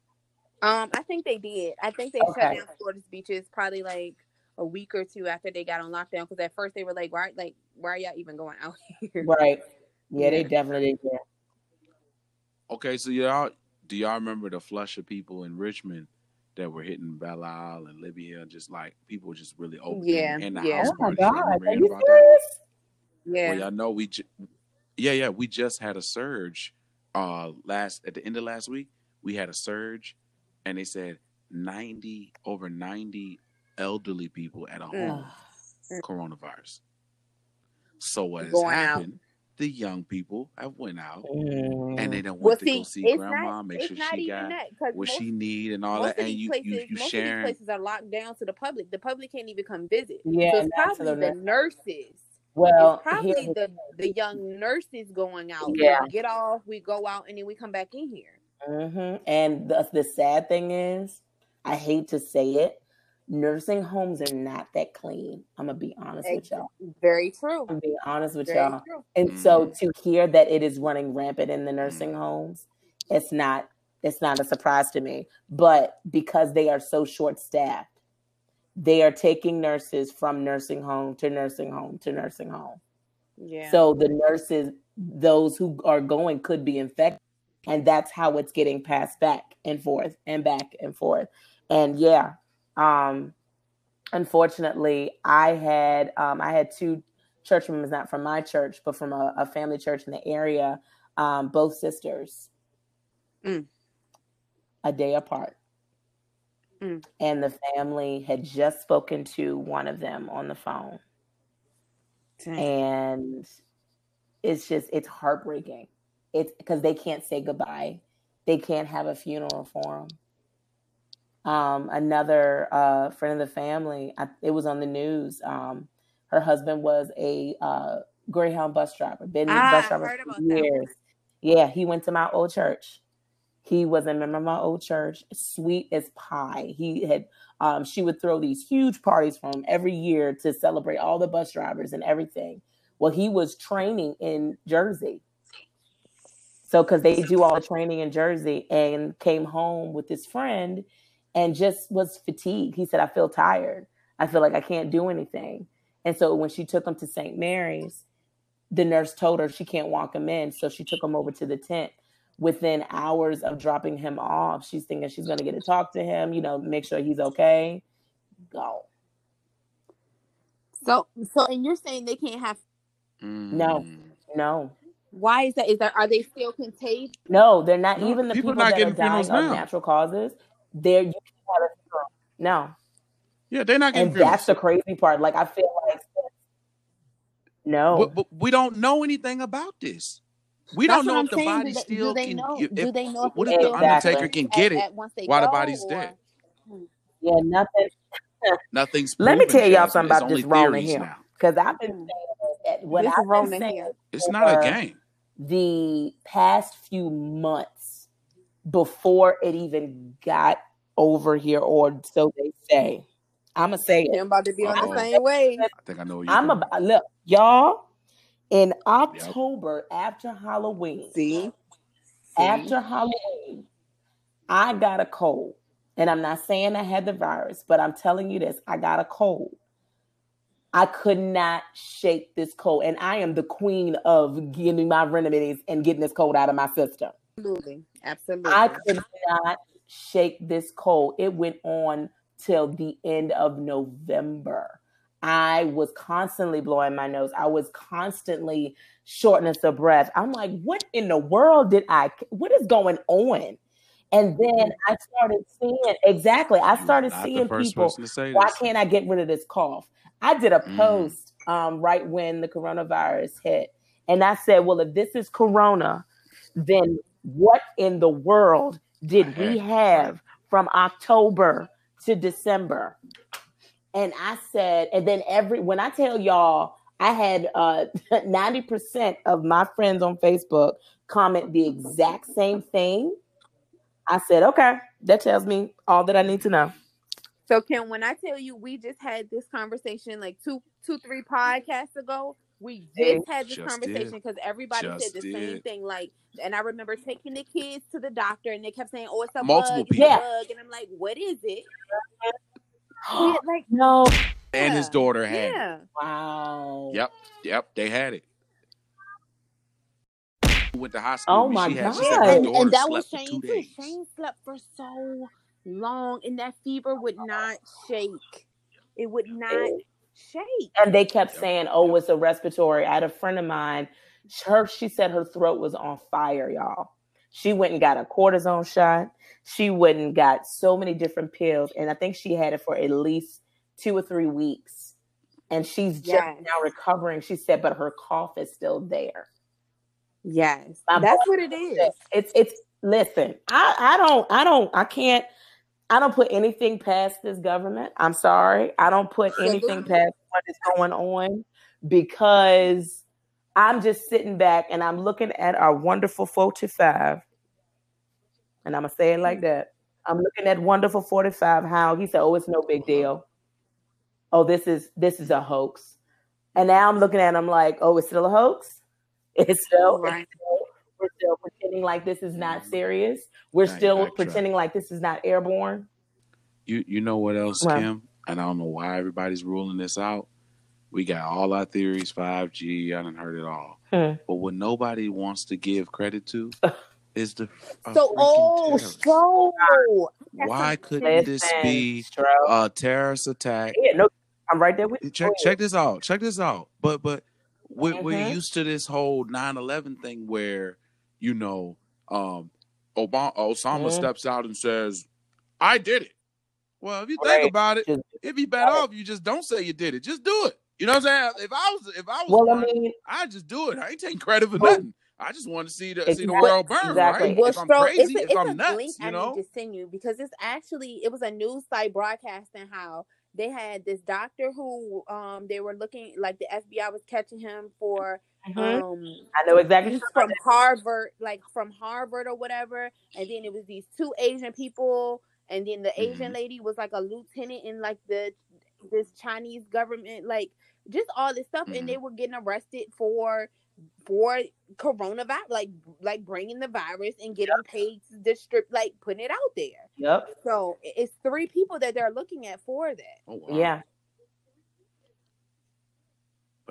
Um, I think they did. I think they shut down Florida's beaches probably like a week or two after they got on lockdown. Because at first they were like, "Why, like, why are y'all even going out here?" Right. Yeah, they definitely did. Okay, so y'all do y'all remember the flush of people in Richmond that were hitting Belle Isle and Libya? Just like people were just really open Yeah, and the yeah. house Oh my God. remember Are you about serious? Yeah. Well, y'all know we, ju- yeah, yeah, we just had a surge. Uh, last at the end of last week, we had a surge, and they said ninety over ninety elderly people at a Mm. home coronavirus. So what has Going out. Happened? The young people have went out Mm. and they don't Well, want to see, go see grandma, not. make sure she got that what most, she need and all that, and you places, you you most of sharing. these places are locked down to the public. The public can't even come visit. Yeah, so it's probably the the nurses. Well, it's probably here's the the the young nurses going out. Yeah. We get off, we go out, and then we come back in here. hmm And the, the sad thing is, I hate to say it, nursing homes are not that clean. I'm gonna be honest with y'all. Very true. I'm being honest with Very y'all. true. And so Mhm. to hear that it is running rampant in the nursing homes, it's not it's not a surprise to me. But because they are so short staffed, they are taking nurses from nursing home to nursing home to nursing home. Yeah. So the nurses, those who are going could be infected. And that's how it's getting passed back and forth and back and forth. And yeah, um, unfortunately, I had um, I had two church members, not from my church, but from a, a family church in the area, um, both sisters, Mm. a day apart. Mm. And the family had just spoken to one of them on the phone Dang. and it's just it's heartbreaking. It's because they can't say goodbye. They can't have a funeral for him. Um, another uh, friend of the family, I, it was on the news. Um, her husband was a uh, Greyhound bus driver, been Ah, bus driver heard for years. Yeah, he went to my old church. He was a member of my old church, sweet as pie. He had, um, she would throw these huge parties for him every year to celebrate all the bus drivers and everything. Well, he was training in Jersey. So, because they do all the training in Jersey and came home with his friend and just was fatigued. He said, I feel tired. I feel like I can't do anything. And so, when she took him to St. Mary's, the nurse told her she can't walk him in. So, she took him over to the tent. Within hours of dropping him off, she's thinking she's going to get to talk to him, you know, make sure he's okay. Go. So, so, and you're saying they can't have? No, Mm. no, Why is that? Is that are they still contagious? no, they're not. No, even the people people, not that are getting dying funerals of now. natural causes, they're you can have a funeral. No, Yeah, they're not getting and that's the crazy part. Like I feel like no, But, but we don't know anything about this. We That's don't what know I'm if the saying. Do body they, still do they can. know? If, do they know? what if the Exactly. Undertaker can at- get it at once they while the body's or- dead? yeah, nothing. Nothing's. Let me tell y'all Jasmine. something about only this Rona theories here, because I've been Hmm. saying what This I've been saying. It's not a game. the past few months before it even got over here, or so they say. I'm gonna say it. I'm about to be on the same way. I think I know where you're I'm about look, y'all. In October after Halloween, See, See? after Halloween, I got a cold. And I'm not saying I had the virus, but I'm telling you this I got a cold. I could not shake this cold. And I am the queen of getting my remedies and getting this cold out of my system. Absolutely, absolutely. I could not shake this cold. It went on till the end of November. I was constantly blowing my nose. I was constantly shortness of breath. I'm like, what in the world did I, what is going on? And then I started seeing, exactly, I started Not seeing people, why can't I get rid of this cough? I did a Mm. post um, right when the coronavirus hit. And I said, well, if this is corona, then what in the world did we have from October to December? And I said, and then every when I tell y'all, I had uh 90% of my friends on Facebook comment the exact same thing. I said, okay, that tells me all that I need to know. So Kim, when I tell you we just had this conversation like two, two, three podcasts ago, we just had this Just conversation because everybody Just said the same thing. Like, and I remember taking the kids to the doctor, and they kept saying, "Oh, it's a Multiple bug, it's people. a Yeah. bug," and I'm like, "What is it?" Yeah, like, no. And his daughter had it. Wow. Yep, yep, they had it. Went to hospital. Oh my she had, she God. said and, and that was for Shane too. days. Shane slept for so long, and that fever would not shake. It would not oh. Shake. And they kept saying, "Oh, it's a respiratory." I had a friend of mine. Her, she said her throat was on fire, y'all. She went and got a cortisone shot. She went and got so many different pills, and I think she had it for at least two or three weeks. And she's just Yes. now recovering. She said, but her cough is still there. Yes, My that's what it is. It's it's listen, I, I don't I don't I can't I don't put anything past this government. I'm sorry. I don't put anything past what is going on because I'm just sitting back and I'm looking at our wonderful 45. And I'm gonna say it like mm-hmm. that. I'm looking at wonderful 45, how he said, Oh, it's no big mm-hmm. deal. Oh, this is this is a hoax. And now I'm looking at him like, oh, it's still a hoax? It's still, it's Right. still we're still pretending like this is not serious. We're Now still backtrack. pretending like this is not airborne. You you know what else, Well. Kim? And I don't know why everybody's ruling this out. We got all our theories, 5G, I didn't heard it all. Hmm. But what nobody wants to give credit to is the a So, oh, so Why couldn't this be Stro. a terrorist attack? Yeah, no, I'm right there with you. check check this out. Check this out. But but we're, we're Mhm. used to this whole 9/11 thing where you know um Obama Osama Mhm. steps out and says, "I did it." Well, if you Right. think about it, Just- it'd be better off you just don't say you did it. Just do it. You know what I'm saying? If I was if I was Well, I mean, I'd just do it. I ain't taking credit for Well, nothing. I just want to see the see the world burn, Exactly. right? Well, if I'm Stro, crazy, it's a, if it's I'm a nuts, link you know. need to send you because it's actually it was a news site broadcasting how they had this doctor who um they were looking like the FBI was catching him for mhm. um I know exactly. he's from Harvard, like from Harvard or whatever. And then it was these two Asian people, and then the Asian Mhm. lady was like a lieutenant in like the this Chinese government, like just all this stuff. Mhm. And they were getting arrested for for coronavirus, like like bringing the virus and getting paid to distribute, like putting it out there. Yep. So it's three people that they're looking at for that. Oh, wow. Yeah.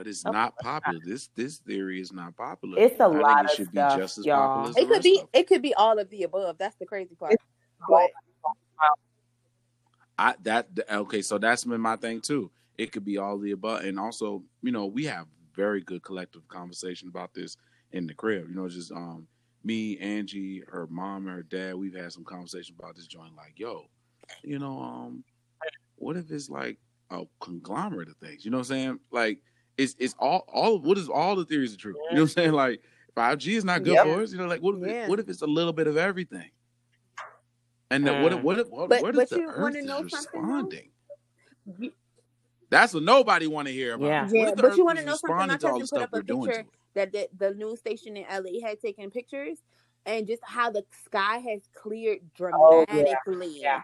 But it's Oh, not popular. This this theory is not popular. It's a I lot think it of should stuff, be just as y'all. popular as It could be of it could be all of the above. That's the crazy part. But I that okay, so that's been my thing too. It could be all the above, and also, you know, we have very good collective conversation about this in the crib. You know, just um, me, Angie, her mom, and her dad. We've had some conversation about this joint. Like, yo, you know, um, what if it's like a conglomerate of things? You know what I'm saying? Like, it's it's all all what is all the theories are true? You know what I'm saying? Like, 5G is not good Yep. for us. You know, like what if Yeah. what if it's a little bit of everything? And then what if Mm. what if what, But- what if the Earth is something, though? responding? That's what nobody want to hear about. Yeah. Yeah, but Earth you wanna know something? My responding to all the cousin put up a we're doing to picture that the, the news station in LA had taken pictures and just how the sky has cleared Oh, yeah.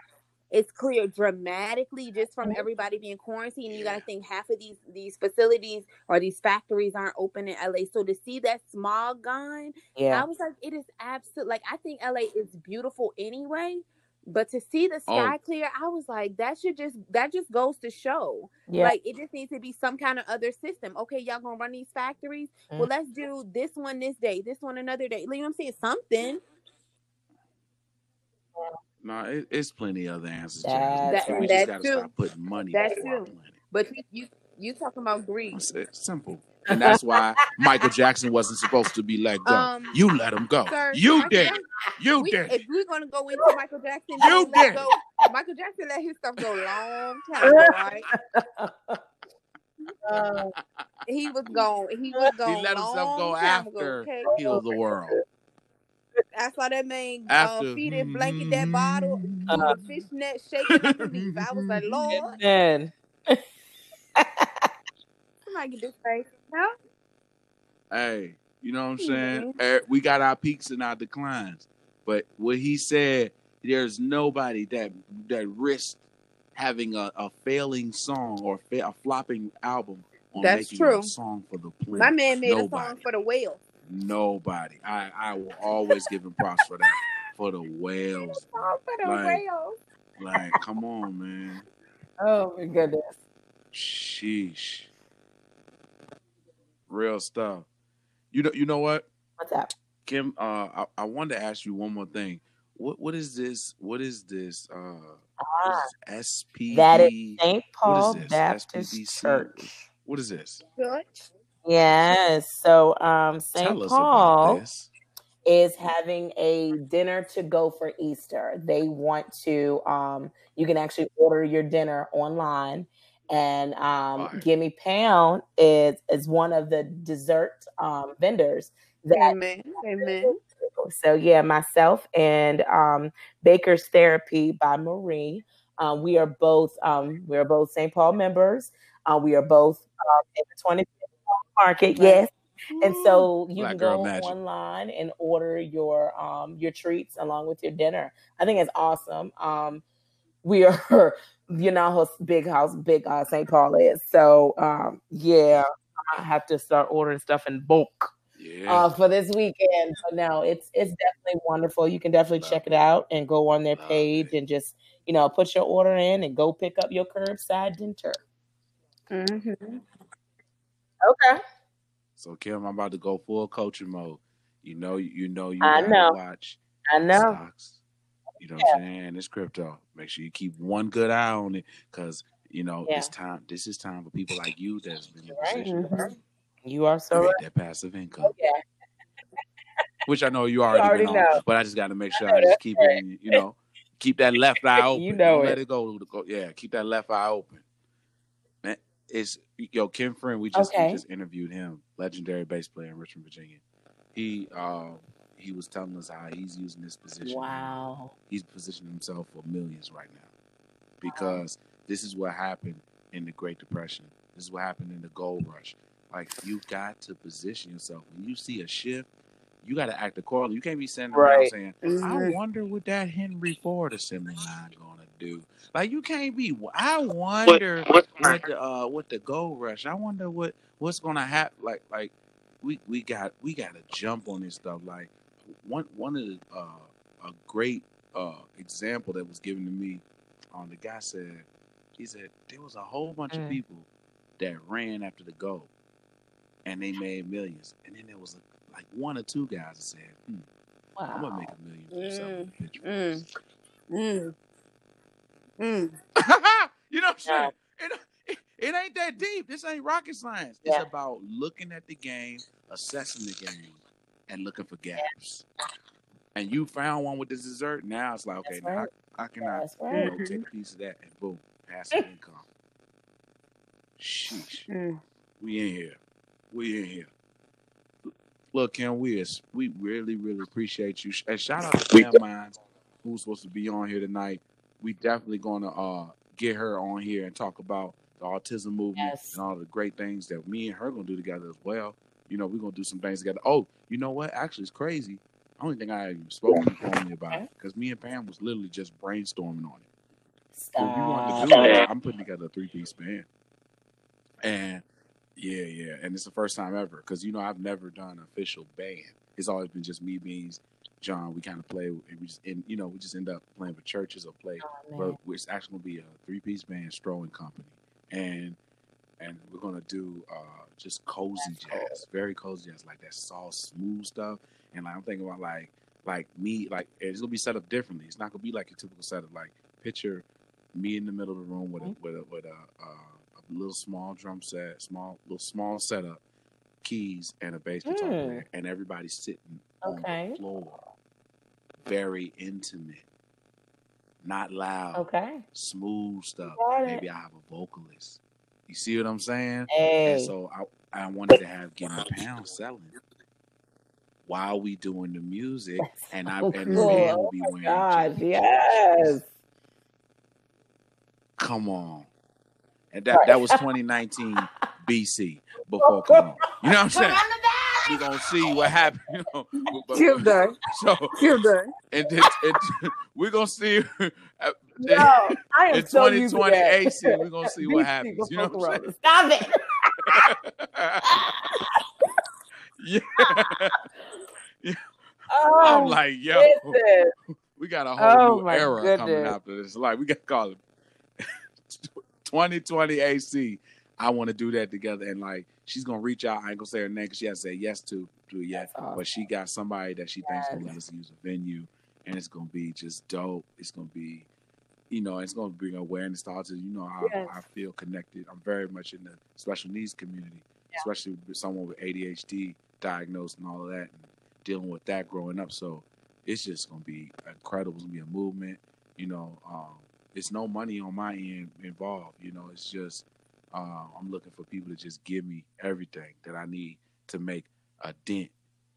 Yeah. It's clear dramatically just from everybody being quarantined. You got to think half of these these facilities or these factories aren't open in LA. So to see that smog gone, yeah, I was like, it is absolute. Like I think LA is beautiful anyway, but to see the Oh. sky clear, I was like, that should just that just goes to show. Yeah. Like it just needs to be some kind of other system. Okay, y'all gonna run these factories? Mm. Well, let's do this one this day, this one another day. You know what I'm saying? Something. No, it, it's plenty of other answers. That's Jazz. right. We That just got to too. stop putting money That before our too. But you you, you talking about greed? It's, it's simple, and that's why Michael Jackson wasn't supposed to be let go. Um, you let him go. Sir, you Michael did. Jackson- You we, did. if we're gonna go into Michael Jackson, You he let did. Go, Michael Jackson let his stuff go long time right? Uh, He was gone. He was gone. He let himself go after Ago, okay? heal the world. I saw that man After uh, feed and blanket that bottle Uh, with the fishnet shaking underneath. I was like, Lord, man. somebody get this face. No? Hey, you know what I'm saying? Eh, We got our peaks and our declines, but what he said, there's nobody that that risked having a, a failing song or fa- a flopping album on That's making true. a song for the planet. My man made a song for the whale. Nobody. I I will always give him props for that. For the whales. For the Like- whale. Like, come on, man. Oh my goodness. Sheesh. Real stuff. You know. You know what, What's up? Kim? Uh, I, I wanted to ask you one more thing. What What is this? What is this? Uh, what Ah, is this? SPD. that is St. Paul this? Baptist SPBC? Church. What is this? Church. Yes. So um St. Paul is having a dinner to go for Easter. They want to um you can actually order your dinner online and um Fire. Gimme Pound is is one of the dessert um vendors that Amen. Amen. so yeah, myself and um, Baker's Therapy by Marie. Uh, we are both um, we are both St. Paul members. Uh, we are both um, in the 25th market. Yes, and so you Black can go Magic. online and order your um, your treats along with your dinner. I think it's awesome. Um, we are, you know, how big house big uh, St. Paul is. So um, yeah, I have to start ordering stuff in bulk Yeah. uh, for this weekend. So no, it's it's definitely wonderful. You can definitely Love check it. it out and go on their Love page it. and just you know put your order in and go pick up your curbside dinner. hmm Okay. So Kim, I'm about to go full coaching mode. You know, you know, you I know. watch I know. stocks. You know what I'm saying? It's crypto. Make sure you keep one good eye on it, because you know Yeah. it's time. This is time for people like you that's been in Right. position Mhm. You are so right. that passive income. Yeah. Which I know you already, already been know. on, but I just got to make sure I just keep it. You know, keep that left eye open. You know Don't it. let it go- Yeah, keep that left eye open. It's yo Ken Friend. We just Okay. we just interviewed him, legendary bass player in Richmond, Virginia. He um he was telling us how he's using this position. Wow. He's positioning himself for millions right now because this is what happened in the Great Depression. This is what happened in the gold rush. Like you got to position yourself when you see a shift. You got to act accordingly. You can't be sitting around Right. saying, "I Mhm. wonder what that Henry Ford assembly line gonna do." Like you can't be. I wonder what the uh what the gold rush. I wonder what what's gonna happen. Like like we we got we got to jump on this stuff. Like one one of the uh, a great uh example that was given to me. Um, the guy said he said there was a whole bunch of Mm. people that ran after the gold, and they made millions. And then there was a, like one or two guys that said, hmm, "I'm gonna make a million from selling the picture." Mm. Mm. Mm. you know what I'm saying? It, it, it ain't that deep. This ain't rocket science. It's about looking at the game, assessing the game, and looking for gaps. And you found one with the dessert. Now it's like, okay, That's now right. I, I can I, That's you know, take a piece of that and boom, passive income. Sheesh. Mm. We in here. We in here. Look, Kim, we is, we really, really appreciate you. And shout out to Pam Mines, who's supposed to be on here tonight. We definitely gonna uh get her on here and talk about the autism movement Yes. and all the great things that me and her gonna do together as well. You know, we're gonna do some things together. Oh, you know what? Actually, it's crazy. I don't think I even spoken to Tony about it because me and Pam was literally just brainstorming on it. So if you wanted to do Stop. that, I'm putting together a three piece band. And yeah, yeah. And it's the first time ever because, you know, I've never done an official band. It's always been just me, Beans, John. We kind of play, and we just, and, you know, we just end up playing with churches or play. Oh, But it's actually going to be a three piece band, Strolling Company. And and we're going to do uh, just cozy jazz, very cozy jazz, like that soft, smooth stuff. And like, I'm thinking about like, like me, like it's gonna be set up differently. It's not gonna be like a typical setup. Like picture me in the middle of the room with a with a with a, uh, a little small drum set, small little small setup, keys and a bass guitar player, and everybody sitting on Okay. the floor, very intimate, not loud, Okay. smooth stuff. Maybe I have a vocalist. You see what I'm saying? And so I, I wanted to have Gimme Pound selling while we doing the music, and I so and the cool. band will Oh be wearing God. Yes. Come on, and that that was 2019 BC before Corona. You know what I'm saying? We gonna see what happened. You know, but- Kill done. so Kill done. and, it, it, we're gonna see. uh, Yo, I am in so used to 2020 that. AC, we're gonna see what happens. You know what I'm saying? Stop it. yeah. Oh, I'm like, yo, listen. we got a whole Oh new my era coming after this. Like, we got to call it 2020 AC. I want to do that together. And like, she's gonna reach out. I ain't gonna say her name because she has to say yes to do it yet. Awesome. But she got somebody that she thinks gonna let us use a venue, and it's gonna be just dope. It's gonna be, you know, it's gonna bring awareness to autism. You know how Yes. I feel connected. I'm very much in the special needs community, Yeah. especially with someone with ADHD diagnosed and all of that, and dealing with that growing up. So it's just gonna be incredible. It's gonna be a movement. You know, um, it's no money on my end involved. You know, it's just uh, I'm looking for people to just give me everything that I need to make a dent.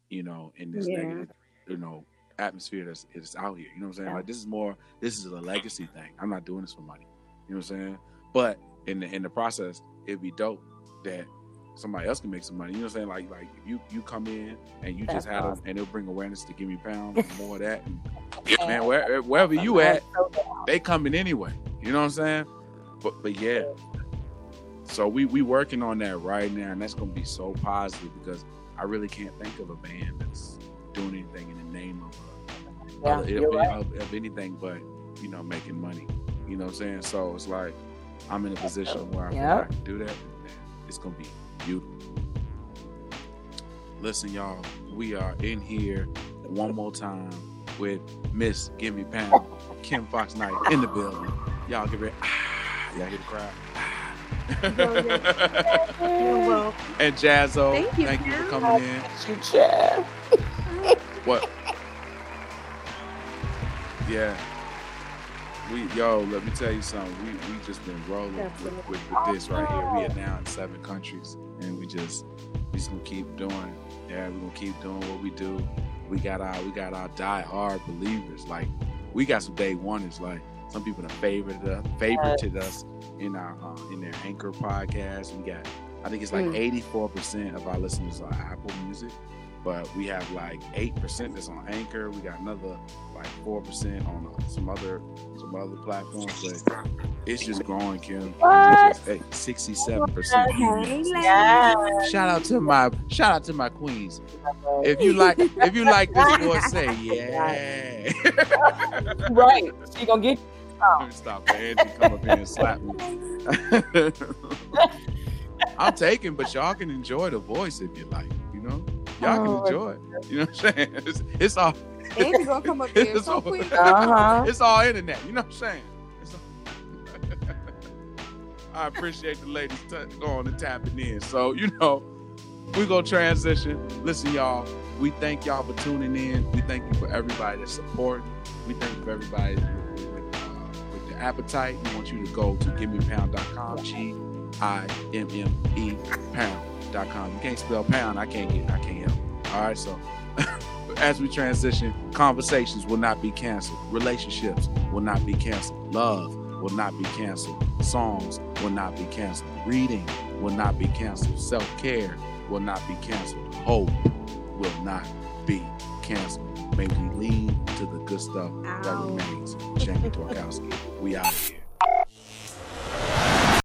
You know, in this Yeah. negative, you know, atmosphere that's is out here. You know what I'm saying? Yeah. Like this is more. This is a legacy thing. I'm not doing this for money. You know what I'm saying? But in the in the process, it'd be dope that somebody else can make some money. You know what I'm saying? Like like if you you come in and you just That's have them, and it'll bring awareness to Gimme Pound and more of that. And, man, where, wherever you at, they coming anyway. You know what I'm saying? But but yeah. So we we working on that right now, and that's gonna be so positive because I really can't think of a band that's doing anything in the name of a, Yeah, of, of, right. of, of anything but you know making money. You know what I'm saying? So it's like I'm in a position where I Yep. like I can do that. And it's gonna be beautiful. Listen, y'all, we are in here one more time with Miss Gimme Pound, Kim Fox Knight in the building. Y'all give it. Ah, y'all hear the crowd. Well. and Jazzo, Thank you, thank you for coming in. You Chad. What? Yeah. we yo, let me tell you something. We we just been rolling with, with, with this right here. We are now in seven countries, and we just we just gonna keep doing. Yeah, we gonna keep doing what we do. We got our we got our die hard believers. Like we got some day oneers. Like some people have favorited us, favorited us in our uh, in their anchor podcast. We got I think it's like Mm. eighty four percent of our listeners are Apple Music, but we have like eight percent that's on Anchor. We got another like four percent on uh, some other some other platforms, but it's just growing, Kim. Sixty-seven percent. Shout out to my shout out to my queens. If you like if you like this voice, say yeah. right. She gonna get Stop, man. Angie come up here and slap me. I'm taking, but y'all can enjoy the voice if you like. You know, y'all Oh, can enjoy it. You know what I'm saying? It's, it's all. Angie gonna come up here It's so all, quick. Uh-huh. it's all internet. You know what I'm saying? It's all- I appreciate the ladies t- going and tapping in. So you know, we gonna transition. Listen, y'all. We thank y'all for tuning in. We thank you for everybody that's supporting. We thank you for everybody appetite. We want you to go to gimmepound.com. G I M M E pound.com. You can't spell pound. I can't get. I can't help. All right. So as we transition, conversations will not be canceled. Relationships will not be canceled. Love will not be canceled. Songs will not be canceled. Reading will not be canceled. Self care will not be canceled. Hope will not be canceled. May we lean to the good stuff Ow. that remains. Jamie Dorkowski, we out of here.